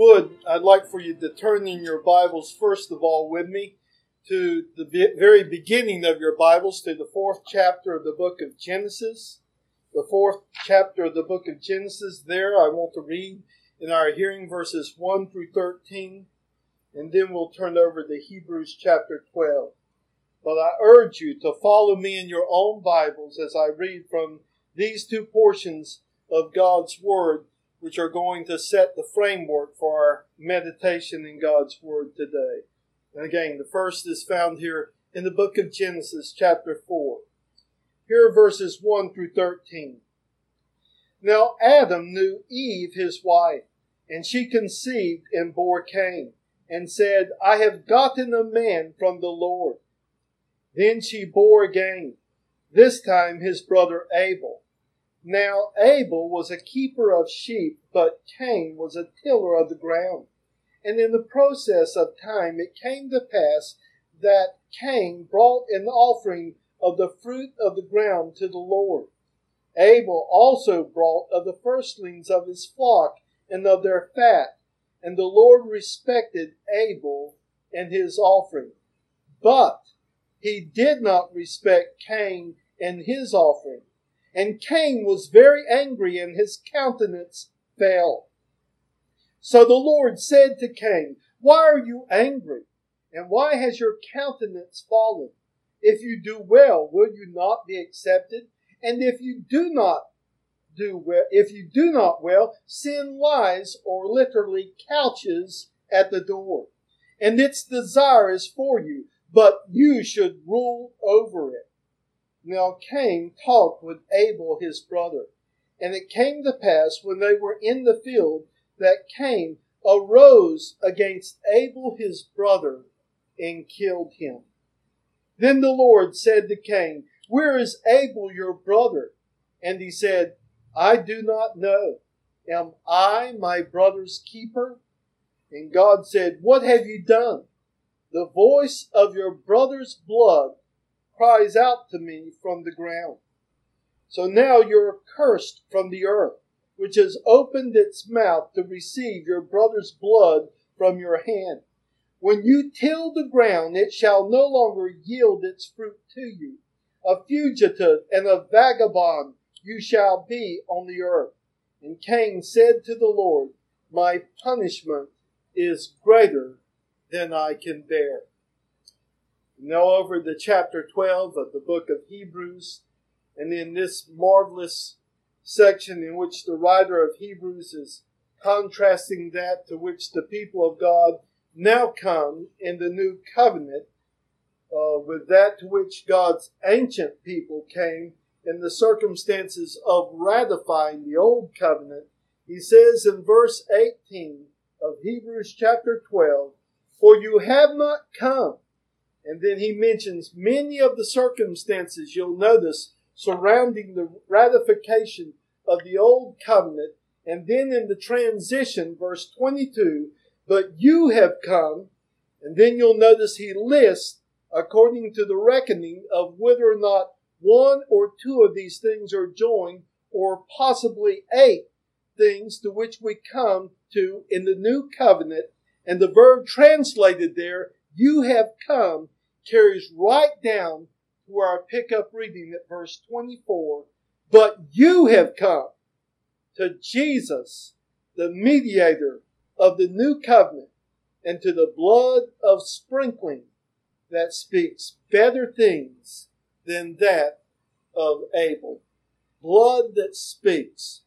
would, I'd like for you to turn in your Bibles, first of all, with me to the very beginning of your Bibles, to the fourth chapter of the book of Genesis. The fourth chapter of the book of Genesis, there I want to read in our hearing verses 1 through 13, and then we'll turn over to Hebrews chapter 12. But I urge you to follow me in your own Bibles as I read from these two portions of God's Word which are going to set the framework for our meditation in God's Word today. And again, the first is found here in the book of Genesis, chapter 4. Here verses 1 through 13. Now Adam knew Eve his wife, and she conceived and bore Cain, and said, I have gotten a man from the Lord. Then she bore again, this time his brother Abel. Now Abel was a keeper of sheep, but Cain was a tiller of the ground. And in the process of time it came to pass that Cain brought an offering of the fruit of the ground to the Lord. Abel also brought of the firstlings of his flock and of their fat, and the Lord respected Abel and his offering. But he did not respect Cain and his offering. And Cain was very angry, and his countenance fell. So the Lord said to Cain, Why are you angry? And why has your countenance fallen? If you do well, will you not be accepted? And if you do not do well, if you do not well, sin lies or literally couches at the door. And its desire is for you, but you should rule over it. Now Cain talked with Abel his brother. And it came to pass when they were in the field that Cain arose against Abel his brother and killed him. Then the Lord said to Cain, Where is Abel your brother? And he said, I do not know. Am I my brother's keeper? And God said, What have you done? The voice of your brother's blood cries out to me from the ground. So now you're cursed from the earth, which has opened its mouth to receive your brother's blood from your hand. When you till the ground, it shall no longer yield its fruit to you. A fugitive and a vagabond you shall be on the earth. And Cain said to the Lord, My punishment is greater than I can bear. Now, over the chapter 12 of the book of Hebrews, and in this marvelous section in which the writer of Hebrews is contrasting that to which the people of God now come in the new covenant uh, with that to which God's ancient people came in the circumstances of ratifying the old covenant, he says in verse 18 of Hebrews chapter 12, For you have not come and then he mentions many of the circumstances you'll notice surrounding the ratification of the old covenant. And then in the transition, verse 22, but you have come. And then you'll notice he lists according to the reckoning of whether or not one or two of these things are joined or possibly eight things to which we come to in the new covenant. And the verb translated there you have come carries right down to our pickup reading at verse 24. But you have come to Jesus, the mediator of the new covenant, and to the blood of sprinkling that speaks better things than that of Abel. Blood that speaks.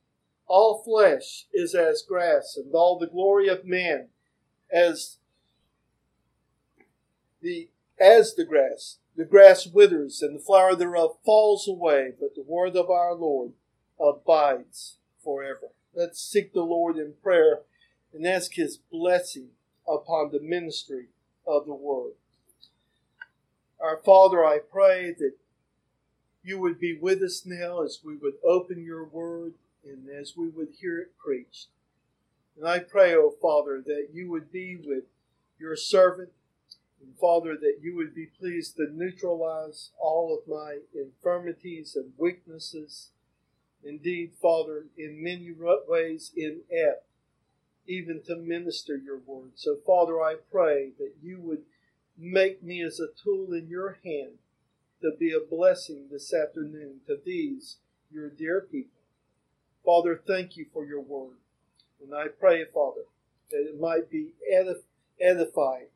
All flesh is as grass, and all the glory of man as the as the grass. The grass withers and the flower thereof falls away, but the word of our Lord abides forever. Let's seek the Lord in prayer and ask his blessing upon the ministry of the word. Our Father, I pray that you would be with us now as we would open your word and as we would hear it preached. And I pray, O oh Father, that you would be with your servant Father, that you would be pleased to neutralize all of my infirmities and weaknesses. Indeed, Father, in many ways inept, even to minister your word. So, Father, I pray that you would make me as a tool in your hand to be a blessing this afternoon to these, your dear people. Father, thank you for your word. And I pray, Father, that it might be edif- edifying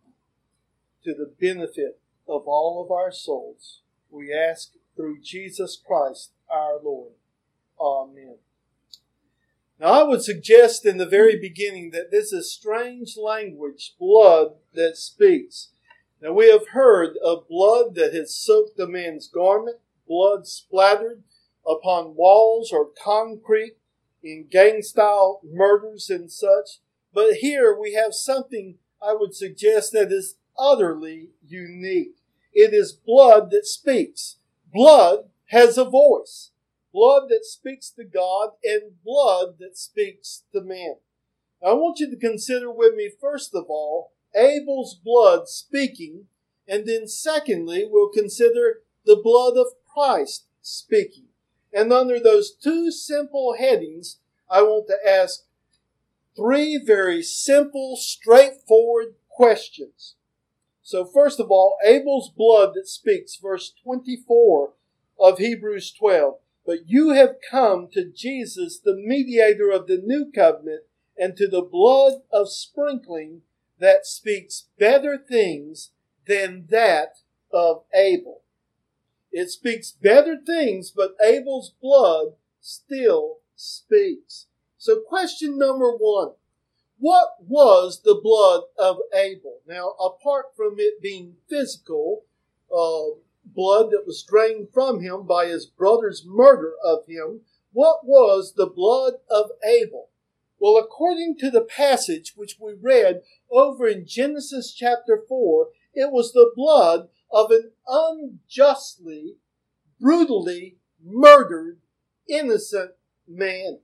to the benefit of all of our souls. We ask through Jesus Christ our Lord. Amen. Now, I would suggest in the very beginning that this is strange language, blood that speaks. Now, we have heard of blood that has soaked a man's garment, blood splattered upon walls or concrete in gang style murders and such. But here we have something I would suggest that is utterly unique. It is blood that speaks. Blood has a voice blood that speaks to God, and blood that speaks to man. I want you to consider with me, first of all, Abel's blood speaking, and then secondly, we'll consider the blood of Christ speaking. And under those two simple headings, I want to ask three very simple, straightforward questions. So, first of all, Abel's blood that speaks, verse 24 of Hebrews 12. But you have come to Jesus, the mediator of the new covenant, and to the blood of sprinkling that speaks better things than that of Abel. It speaks better things, but Abel's blood still speaks. So, question number one What was the blood of Abel? Now, apart from it being physical, uh, blood that was drained from him by his brother's murder of him, what was the blood of Abel? Well, according to the passage which we read over in Genesis chapter 4, it was the blood of an unjustly, brutally murdered innocent man.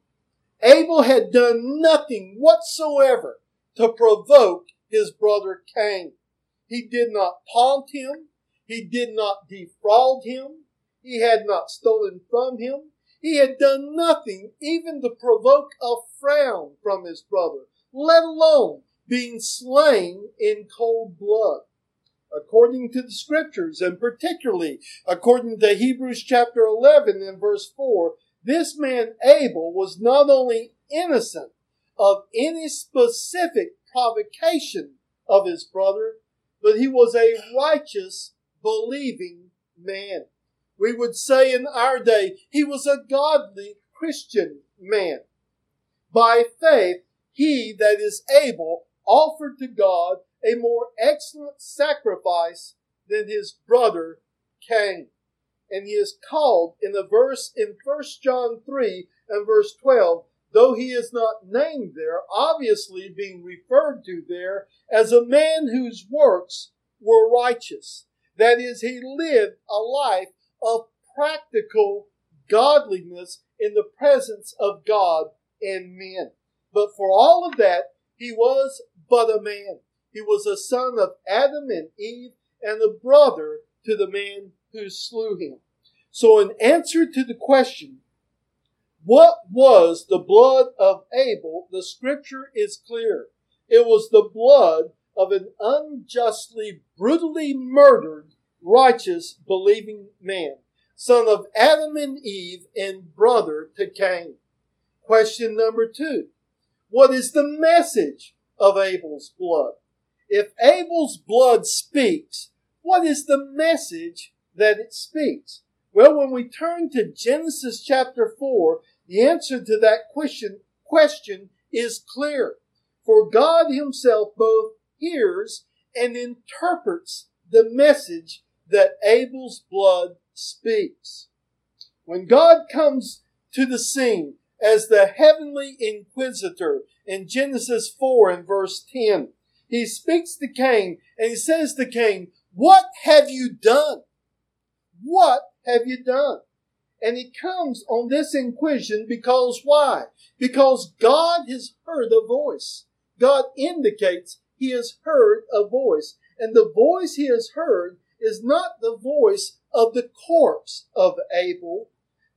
Abel had done nothing whatsoever to provoke his brother Cain. He did not taunt him. He did not defraud him. He had not stolen from him. He had done nothing even to provoke a frown from his brother, let alone being slain in cold blood. According to the scriptures, and particularly according to Hebrews chapter 11 and verse 4, this man Abel was not only innocent of any specific provocation of his brother, but he was a righteous believing man. We would say in our day, he was a godly Christian man. By faith, he that is Abel offered to God a more excellent sacrifice than his brother Cain. And he is called in a verse in 1 John 3 and verse 12, though he is not named there, obviously being referred to there as a man whose works were righteous. That is, he lived a life of practical godliness in the presence of God and men. But for all of that, he was but a man. He was a son of Adam and Eve and a brother to the man who slew him. So, in answer to the question, what was the blood of Abel? The scripture is clear. It was the blood of an unjustly, brutally murdered, righteous, believing man, son of Adam and Eve and brother to Cain. Question number two. What is the message of Abel's blood? If Abel's blood speaks, what is the message that it speaks? Well, when we turn to Genesis chapter 4, the answer to that question, question is clear. For God himself both hears and interprets the message that Abel's blood speaks. When God comes to the scene as the heavenly inquisitor in Genesis 4 and verse 10, he speaks to Cain and he says to Cain, What have you done? What have you done? And he comes on this inquisition because why? Because God has heard a voice. God indicates he has heard a voice. And the voice he has heard is not the voice of the corpse of Abel,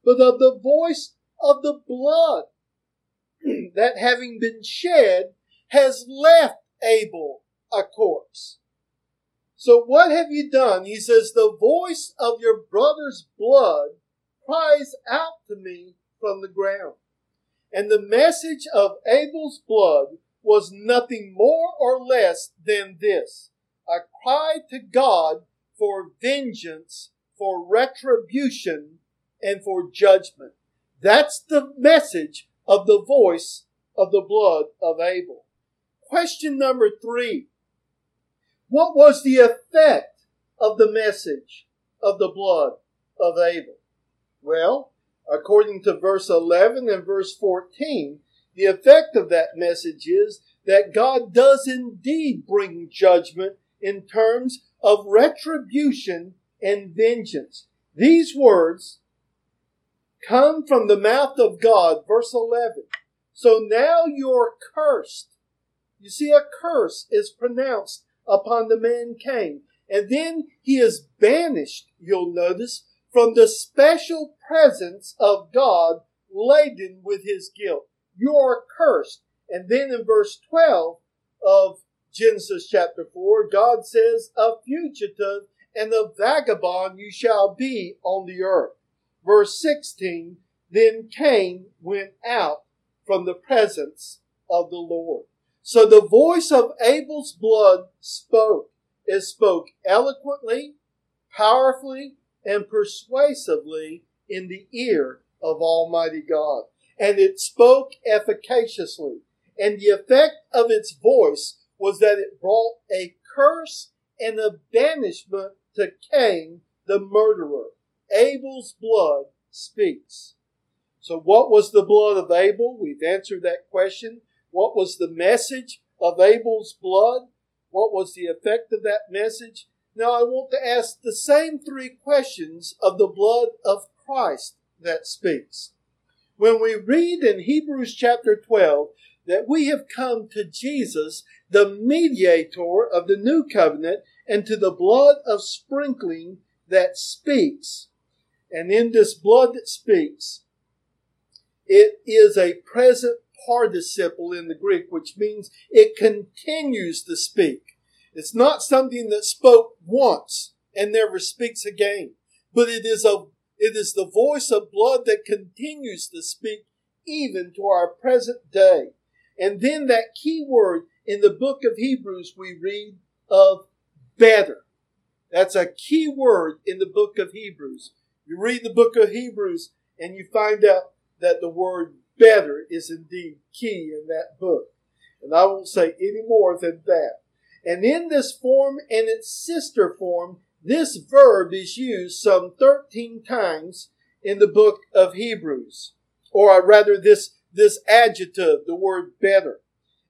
but of the voice of the blood that having been shed has left Abel a corpse. So what have you done? He says, the voice of your brother's blood cries out to me from the ground. And the message of Abel's blood was nothing more or less than this a cry to God for vengeance, for retribution, and for judgment. That's the message of the voice of the blood of Abel. Question number three. What was the effect of the message of the blood of Abel? Well, according to verse 11 and verse 14, the effect of that message is that God does indeed bring judgment in terms of retribution and vengeance. These words come from the mouth of God, verse 11. So now you're cursed. You see, a curse is pronounced upon the man Cain. And then he is banished, you'll notice, from the special presence of God laden with his guilt. You are cursed. And then in verse 12 of Genesis chapter 4, God says, A fugitive and a vagabond you shall be on the earth. Verse 16, Then Cain went out from the presence of the Lord. So the voice of Abel's blood spoke. It spoke eloquently, powerfully, and persuasively in the ear of Almighty God. And it spoke efficaciously. And the effect of its voice was that it brought a curse and a banishment to Cain, the murderer. Abel's blood speaks. So what was the blood of Abel? We've answered that question. What was the message of Abel's blood? What was the effect of that message? Now I want to ask the same three questions of the blood of Christ that speaks. When we read in Hebrews chapter 12 that we have come to Jesus, the mediator of the new covenant, and to the blood of sprinkling that speaks. And in this blood that speaks, it is a present participle in the Greek, which means it continues to speak. It's not something that spoke once and never speaks again, but it is a it is the voice of blood that continues to speak even to our present day. And then that key word in the book of Hebrews we read of better. That's a key word in the book of Hebrews. You read the book of Hebrews and you find out that the word better is indeed key in that book. And I won't say any more than that. And in this form and its sister form, this verb is used some 13 times in the book of Hebrews. Or uh, rather, this, this adjective, the word better.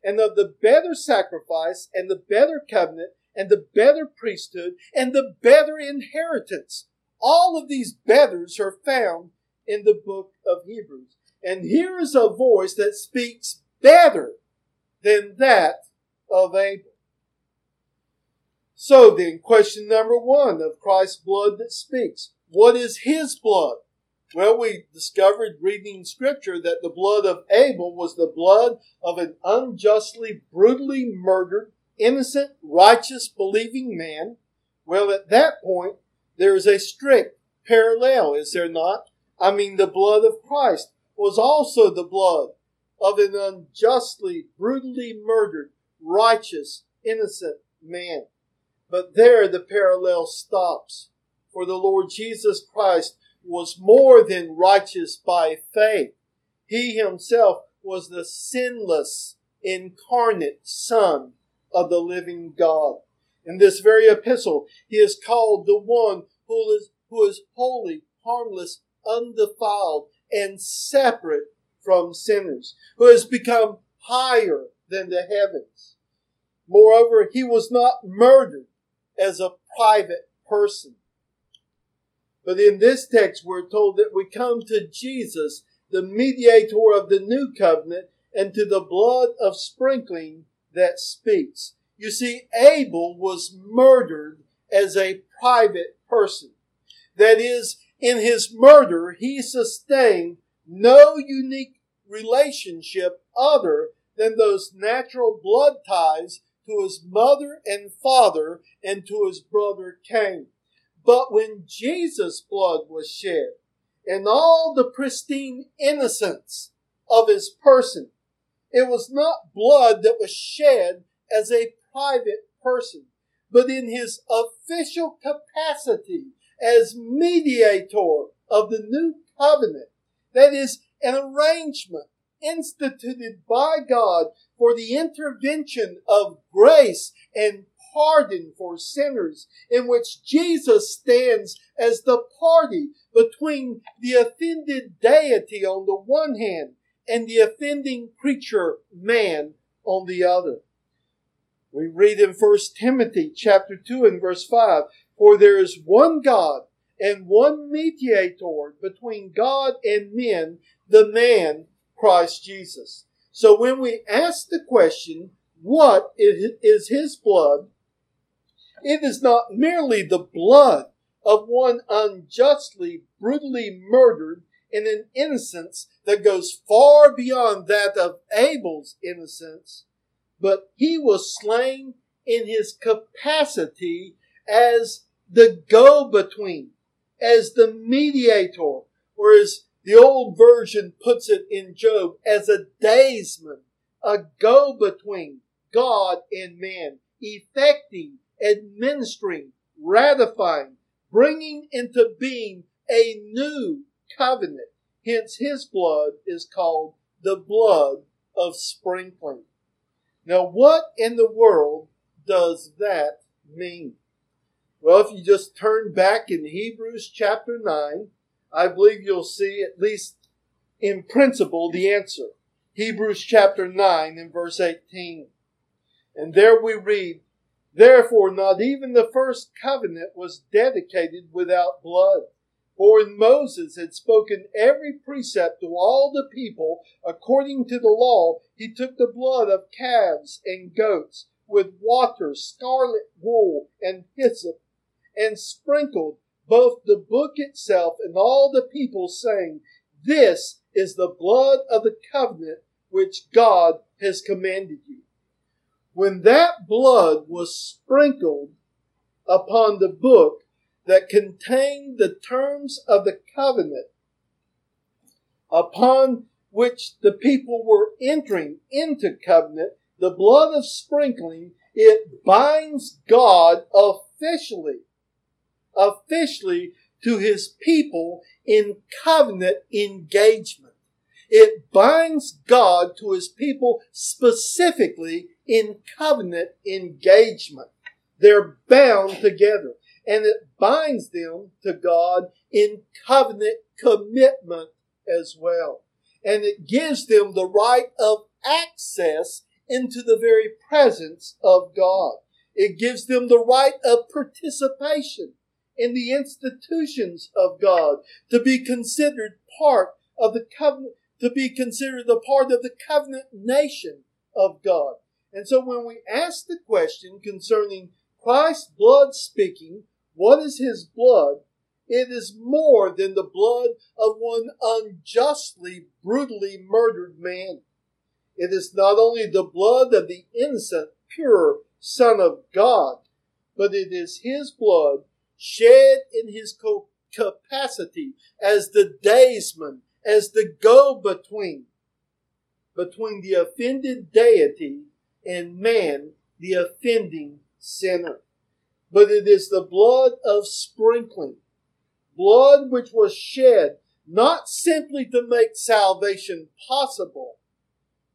And of the better sacrifice and the better covenant and the better priesthood and the better inheritance. All of these betters are found in the book of Hebrews. And here is a voice that speaks better than that of Abel. So then, question number one of Christ's blood that speaks. What is his blood? Well, we discovered reading scripture that the blood of Abel was the blood of an unjustly, brutally murdered, innocent, righteous, believing man. Well, at that point, there is a strict parallel, is there not? I mean, the blood of Christ was also the blood of an unjustly, brutally murdered, righteous, innocent man. But there the parallel stops. For the Lord Jesus Christ was more than righteous by faith. He himself was the sinless, incarnate Son of the living God. In this very epistle, he is called the one who is, who is holy, harmless, undefiled, and separate from sinners, who has become higher than the heavens. Moreover, he was not murdered as a private person. But in this text, we're told that we come to Jesus, the mediator of the new covenant, and to the blood of sprinkling that speaks. You see, Abel was murdered as a private person. That is, in his murder, he sustained no unique relationship other than those natural blood ties to his mother and father and to his brother Cain. But when Jesus' blood was shed, and all the pristine innocence of his person, it was not blood that was shed as a private person, but in his official capacity as mediator of the new covenant. That is an arrangement instituted by God for the intervention of grace and pardon for sinners, in which Jesus stands as the party between the offended deity on the one hand and the offending creature man on the other. We read in 1 Timothy chapter 2 and verse 5, For there is one God and one mediator between God and men, the man Christ Jesus. So when we ask the question, what is his blood? It is not merely the blood of one unjustly, brutally murdered in an innocence that goes far beyond that of Abel's innocence, but he was slain in his capacity as the go between, as the mediator, or as the old version puts it in Job as a daysman, a go between God and man, effecting, administering, ratifying, bringing into being a new covenant. Hence, his blood is called the blood of sprinkling. Now, what in the world does that mean? Well, if you just turn back in Hebrews chapter 9, I believe you'll see, at least in principle, the answer. Hebrews chapter 9 and verse 18. And there we read, Therefore, not even the first covenant was dedicated without blood. For when Moses had spoken every precept to all the people according to the law, he took the blood of calves and goats with water, scarlet wool, and hyssop, and sprinkled both the book itself and all the people, saying, This is the blood of the covenant which God has commanded you. When that blood was sprinkled upon the book that contained the terms of the covenant upon which the people were entering into covenant, the blood of sprinkling, it binds God officially officially to his people in covenant engagement. It binds God to his people specifically in covenant engagement. They're bound together. And it binds them to God in covenant commitment as well. And it gives them the right of access into the very presence of God. It gives them the right of participation in the institutions of God, to be considered part of the covenant, to be considered a part of the covenant nation of God. And so when we ask the question concerning Christ's blood speaking, what is his blood? It is more than the blood of one unjustly, brutally murdered man. It is not only the blood of the innocent, pure Son of God, but it is his blood shed in his co- capacity as the daysman, as the go between, between the offended deity and man, the offending sinner. But it is the blood of sprinkling, blood which was shed not simply to make salvation possible,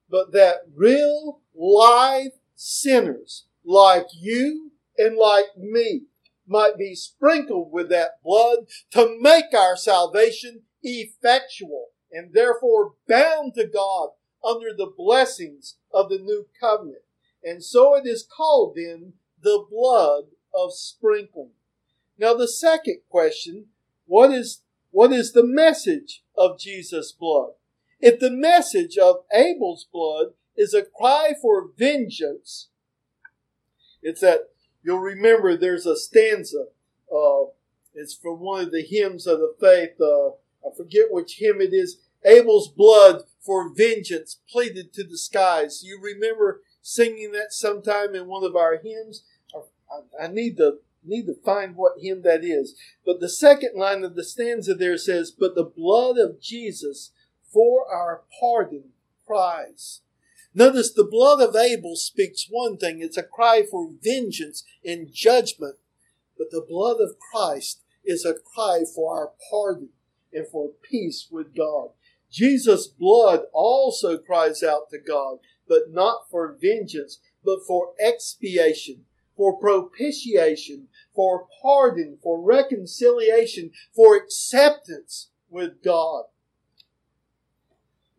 but that real live sinners like you and like me might be sprinkled with that blood to make our salvation effectual and therefore bound to God under the blessings of the new covenant. And so it is called then the blood of sprinkling. Now the second question, what is, what is the message of Jesus' blood? If the message of Abel's blood is a cry for vengeance, it's that You'll remember there's a stanza. Uh, it's from one of the hymns of the faith. Uh, I forget which hymn it is. Abel's blood for vengeance pleaded to the skies. You remember singing that sometime in one of our hymns? I, I need to need to find what hymn that is. But the second line of the stanza there says, But the blood of Jesus for our pardon cries. Notice the blood of Abel speaks one thing. It's a cry for vengeance and judgment. But the blood of Christ is a cry for our pardon and for peace with God. Jesus' blood also cries out to God, but not for vengeance, but for expiation, for propitiation, for pardon, for reconciliation, for acceptance with God.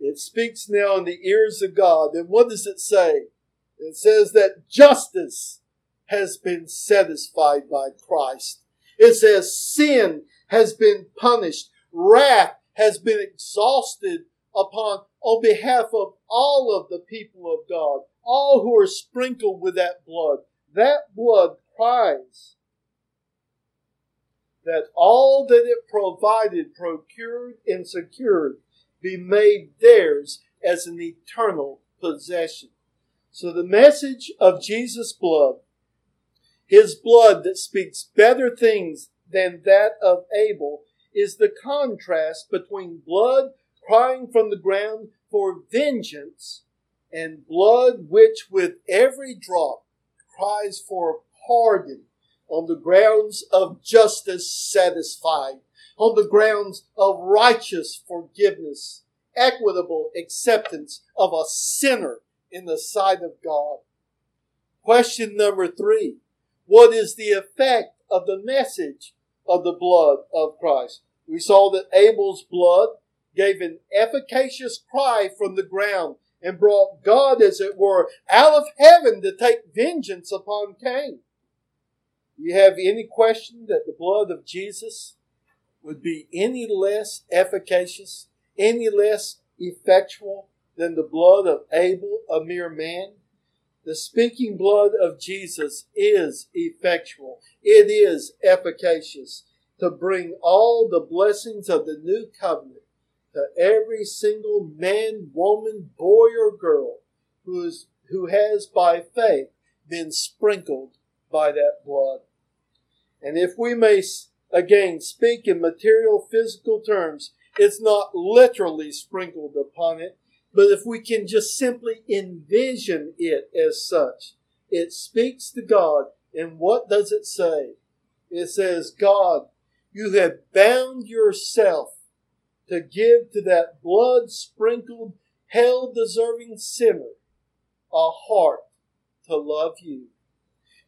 It speaks now in the ears of God. And what does it say? It says that justice has been satisfied by Christ. It says sin has been punished. Wrath has been exhausted upon, on behalf of all of the people of God, all who are sprinkled with that blood. That blood cries that all that it provided, procured, and secured be made theirs as an eternal possession. So the message of Jesus' blood, his blood that speaks better things than that of Abel, is the contrast between blood crying from the ground for vengeance and blood which with every drop cries for pardon on the grounds of justice satisfied on the grounds of righteous forgiveness, equitable acceptance of a sinner in the sight of God. Question number three. What is the effect of the message of the blood of Christ? We saw that Abel's blood gave an efficacious cry from the ground and brought God, as it were, out of heaven to take vengeance upon Cain. You have any question that the blood of Jesus would be any less efficacious, any less effectual than the blood of Abel, a mere man? The speaking blood of Jesus is effectual. It is efficacious to bring all the blessings of the new covenant to every single man, woman, boy, or girl who, is, who has by faith been sprinkled by that blood. And if we may again speak in material physical terms, it's not literally sprinkled upon it, but if we can just simply envision it as such, it speaks to God. And what does it say? It says, God, you have bound yourself to give to that blood sprinkled, hell deserving sinner a heart to love you.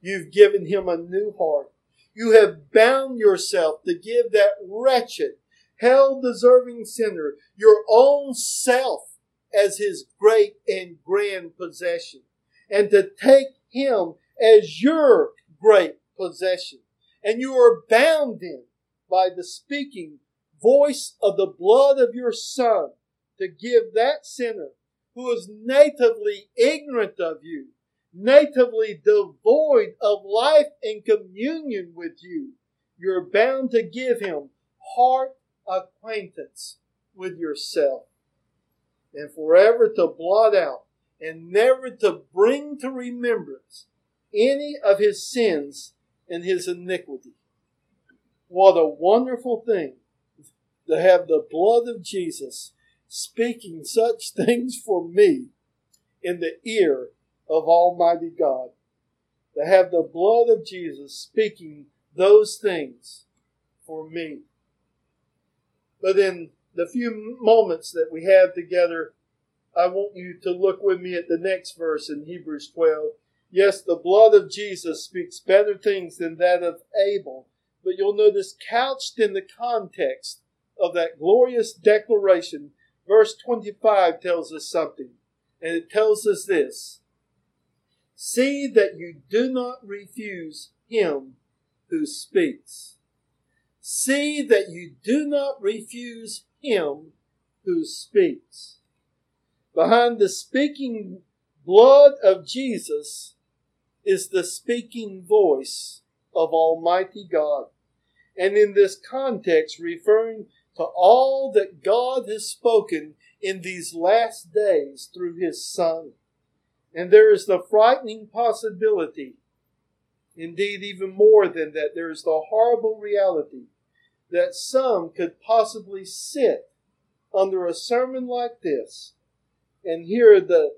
You've given him a new heart. You have bound yourself to give that wretched, hell deserving sinner your own self as his great and grand possession, and to take him as your great possession. And you are bound in by the speaking voice of the blood of your Son to give that sinner who is natively ignorant of you natively devoid of life and communion with you, you're bound to give him heart acquaintance with yourself and forever to blot out and never to bring to remembrance any of his sins and his iniquity. What a wonderful thing to have the blood of Jesus speaking such things for me in the ear of Almighty God. To have the blood of Jesus speaking those things for me. But in the few moments that we have together, I want you to look with me at the next verse in Hebrews 12. Yes, the blood of Jesus speaks better things than that of Abel, but you'll notice couched in the context of that glorious declaration, verse 25 tells us something. And it tells us this See that you do not refuse him who speaks. See that you do not refuse him who speaks. Behind the speaking blood of Jesus is the speaking voice of Almighty God. And in this context, referring to all that God has spoken in these last days through His Son. And there is the frightening possibility, indeed, even more than that, there is the horrible reality that some could possibly sit under a sermon like this and hear the,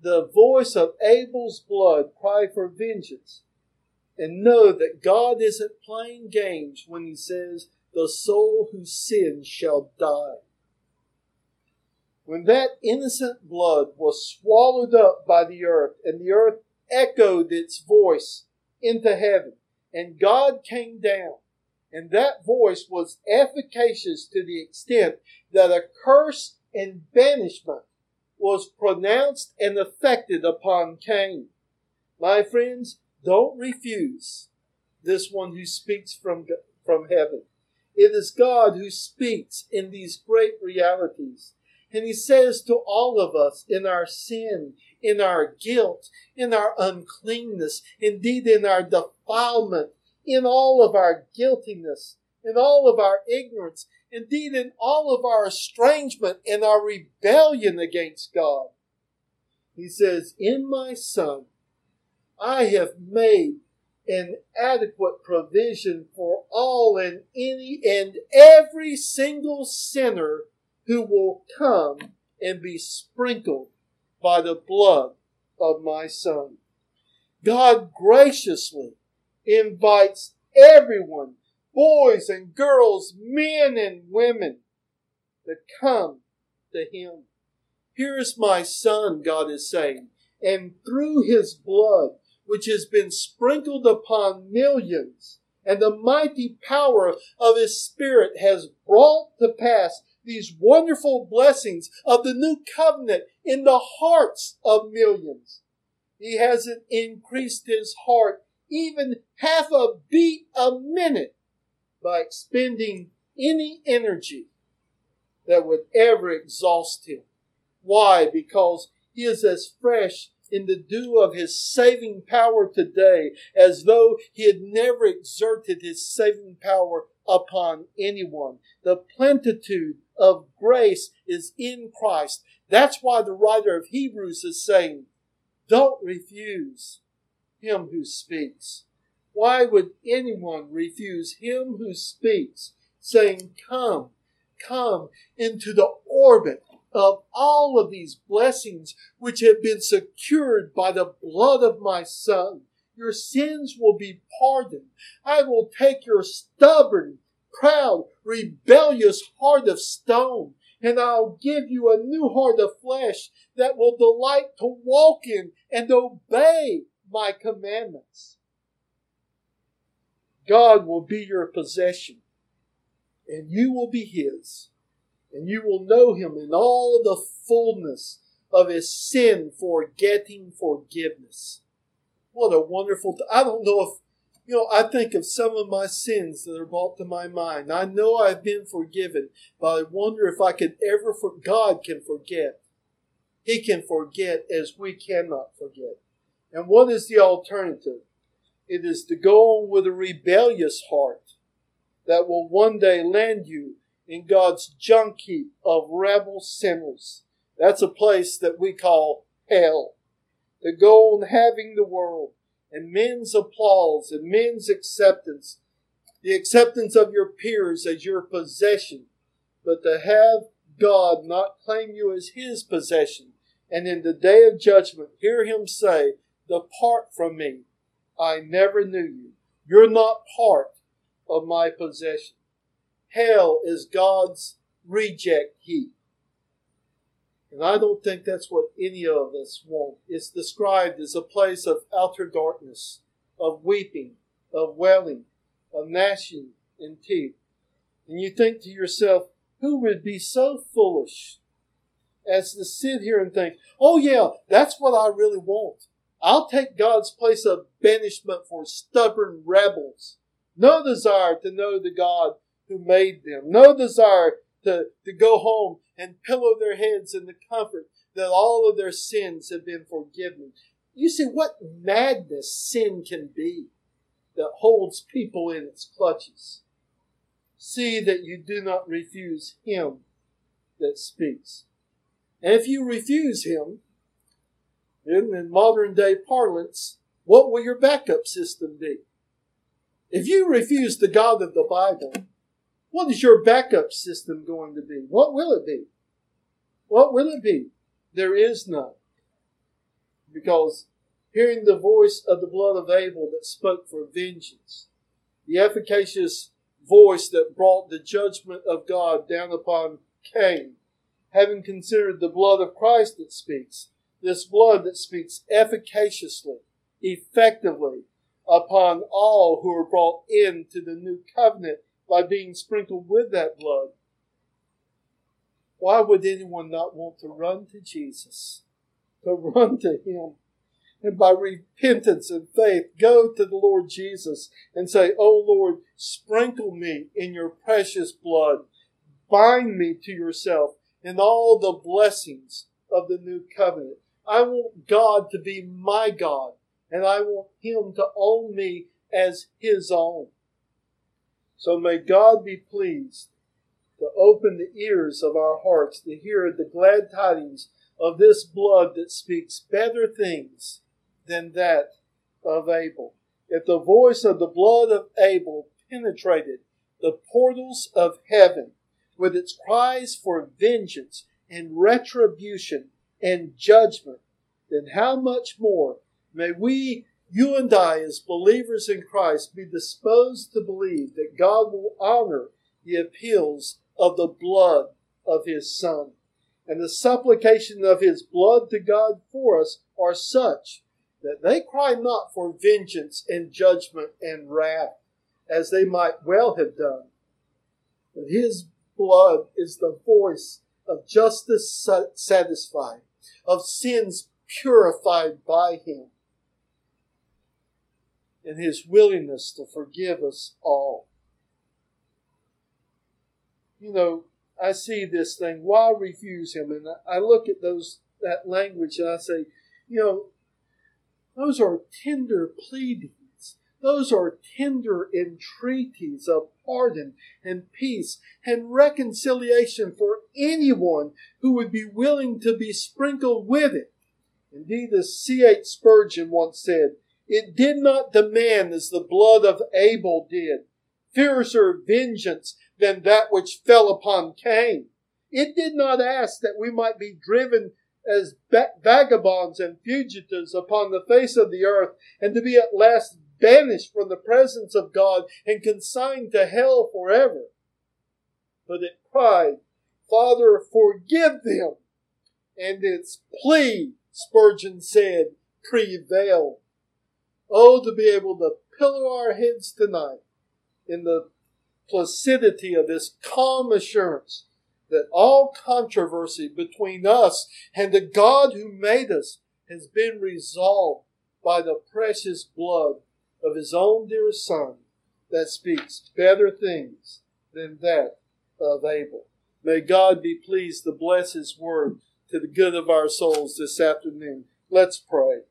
the voice of Abel's blood cry for vengeance and know that God isn't playing games when He says, The soul who sins shall die. When that innocent blood was swallowed up by the earth, and the earth echoed its voice into heaven, and God came down, and that voice was efficacious to the extent that a curse and banishment was pronounced and effected upon Cain. My friends, don't refuse this one who speaks from, from heaven. It is God who speaks in these great realities. And he says to all of us in our sin, in our guilt, in our uncleanness, indeed in our defilement, in all of our guiltiness, in all of our ignorance, indeed in all of our estrangement and our rebellion against God. He says, In my Son, I have made an adequate provision for all and any and every single sinner who will come and be sprinkled by the blood of my Son. God graciously invites everyone, boys and girls, men and women, to come to Him. Here is my Son, God is saying, and through His blood, which has been sprinkled upon millions, and the mighty power of His Spirit has brought to pass these wonderful blessings of the new covenant in the hearts of millions. He hasn't increased his heart even half a beat a minute by expending any energy that would ever exhaust him. Why? Because he is as fresh in the dew of his saving power today as though he had never exerted his saving power upon anyone. The plenitude of grace is in Christ. That's why the writer of Hebrews is saying, don't refuse him who speaks. Why would anyone refuse him who speaks, saying, Come, come into the orbit of all of these blessings which have been secured by the blood of my Son? Your sins will be pardoned. I will take your stubborn, proud, rebellious heart of stone, and I'll give you a new heart of flesh that will delight to walk in and obey my commandments. God will be your possession, and you will be His, and you will know Him in all the fullness of His sin forgetting forgiveness. What a wonderful! I don't know if you know, I think of some of my sins that are brought to my mind. I know I've been forgiven, but I wonder if I could ever, for God can forget. He can forget as we cannot forget. And what is the alternative? It is to go on with a rebellious heart that will one day land you in God's junk heap of rebel sinners. That's a place that we call hell. To go on having the world and men's applause and men's acceptance, the acceptance of your peers as your possession, but to have God not claim you as his possession, and in the day of judgment hear him say, Depart from me, I never knew you. You're not part of my possession. Hell is God's reject heap. And I don't think that's what any of us want. It's described as a place of outer darkness, of weeping, of wailing, of gnashing in teeth. And you think to yourself, who would be so foolish as to sit here and think, oh yeah, that's what I really want. I'll take God's place of banishment for stubborn rebels. No desire to know the God who made them. No desire to, to go home and pillow their heads in the comfort that all of their sins have been forgiven. You see what madness sin can be that holds people in its clutches. see that you do not refuse him that speaks. And if you refuse him, in modern day parlance, what will your backup system be? If you refuse the God of the Bible, what is your backup system going to be? What will it be? What will it be? There is none. Because hearing the voice of the blood of Abel that spoke for vengeance, the efficacious voice that brought the judgment of God down upon Cain, having considered the blood of Christ that speaks, this blood that speaks efficaciously, effectively upon all who are brought into the new covenant by being sprinkled with that blood. Why would anyone not want to run to Jesus? To run to Him and by repentance and faith, go to the Lord Jesus and say, Oh Lord, sprinkle me in your precious blood. Bind me to yourself in all the blessings of the new covenant. I want God to be my God, and I want Him to own me as His own. So may God be pleased to open the ears of our hearts to hear the glad tidings of this blood that speaks better things than that of Abel. If the voice of the blood of Abel penetrated the portals of heaven with its cries for vengeance and retribution and judgment, then how much more may we, you and I, as believers in Christ, be disposed to believe that God will honor the appeals of the blood of His Son. And the supplication of His blood to God for us are such that they cry not for vengeance and judgment and wrath, as they might well have done. But his blood is the voice of justice satisfied, of sins purified by him, and his willingness to forgive us all. You know, I see this thing, why refuse him? And I look at those that language and I say, you know, those are tender pleadings. Those are tender entreaties of pardon and peace and reconciliation for anyone who would be willing to be sprinkled with it. Indeed, as C.H. Spurgeon once said, it did not demand as the blood of Abel did, fiercer vengeance than that which fell upon Cain. It did not ask that we might be driven as vagabonds and fugitives upon the face of the earth, and to be at last banished from the presence of God and consigned to hell forever. But it cried, Father, forgive them. And its plea, Spurgeon said, prevailed. Oh, to be able to pillow our heads tonight in the placidity of this calm assurance that all controversy between us and the God who made us has been resolved by the precious blood of his own dear Son that speaks better things than that of Abel. May God be pleased to bless his word to the good of our souls this afternoon. Let's pray.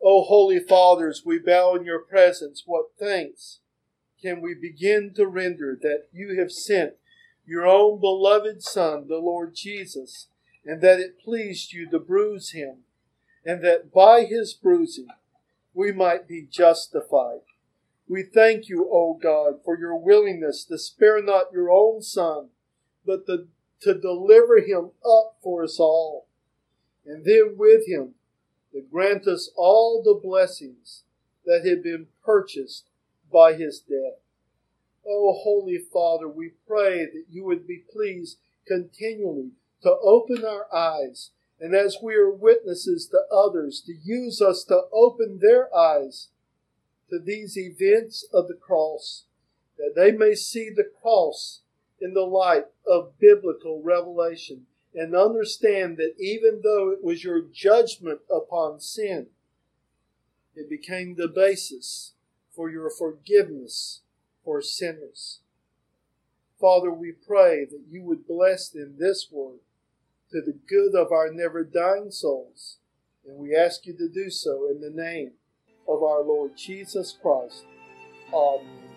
O Holy Fathers, we bow in your presence. What thanks can we begin to render that you have sent your own beloved Son, the Lord Jesus, and that it pleased you to bruise him, and that by his bruising we might be justified. We thank you, O God, for your willingness to spare not your own Son, but to, to deliver him up for us all, and then with him to grant us all the blessings that have been purchased by his death. Oh, Holy Father, we pray that you would be pleased continually to open our eyes, and as we are witnesses to others, to use us to open their eyes to these events of the cross, that they may see the cross in the light of biblical revelation and understand that even though it was your judgment upon sin, it became the basis for your forgiveness for sinners. Father, we pray that you would bless them this word to the good of our never dying souls. And we ask you to do so in the name of our Lord Jesus Christ. Amen.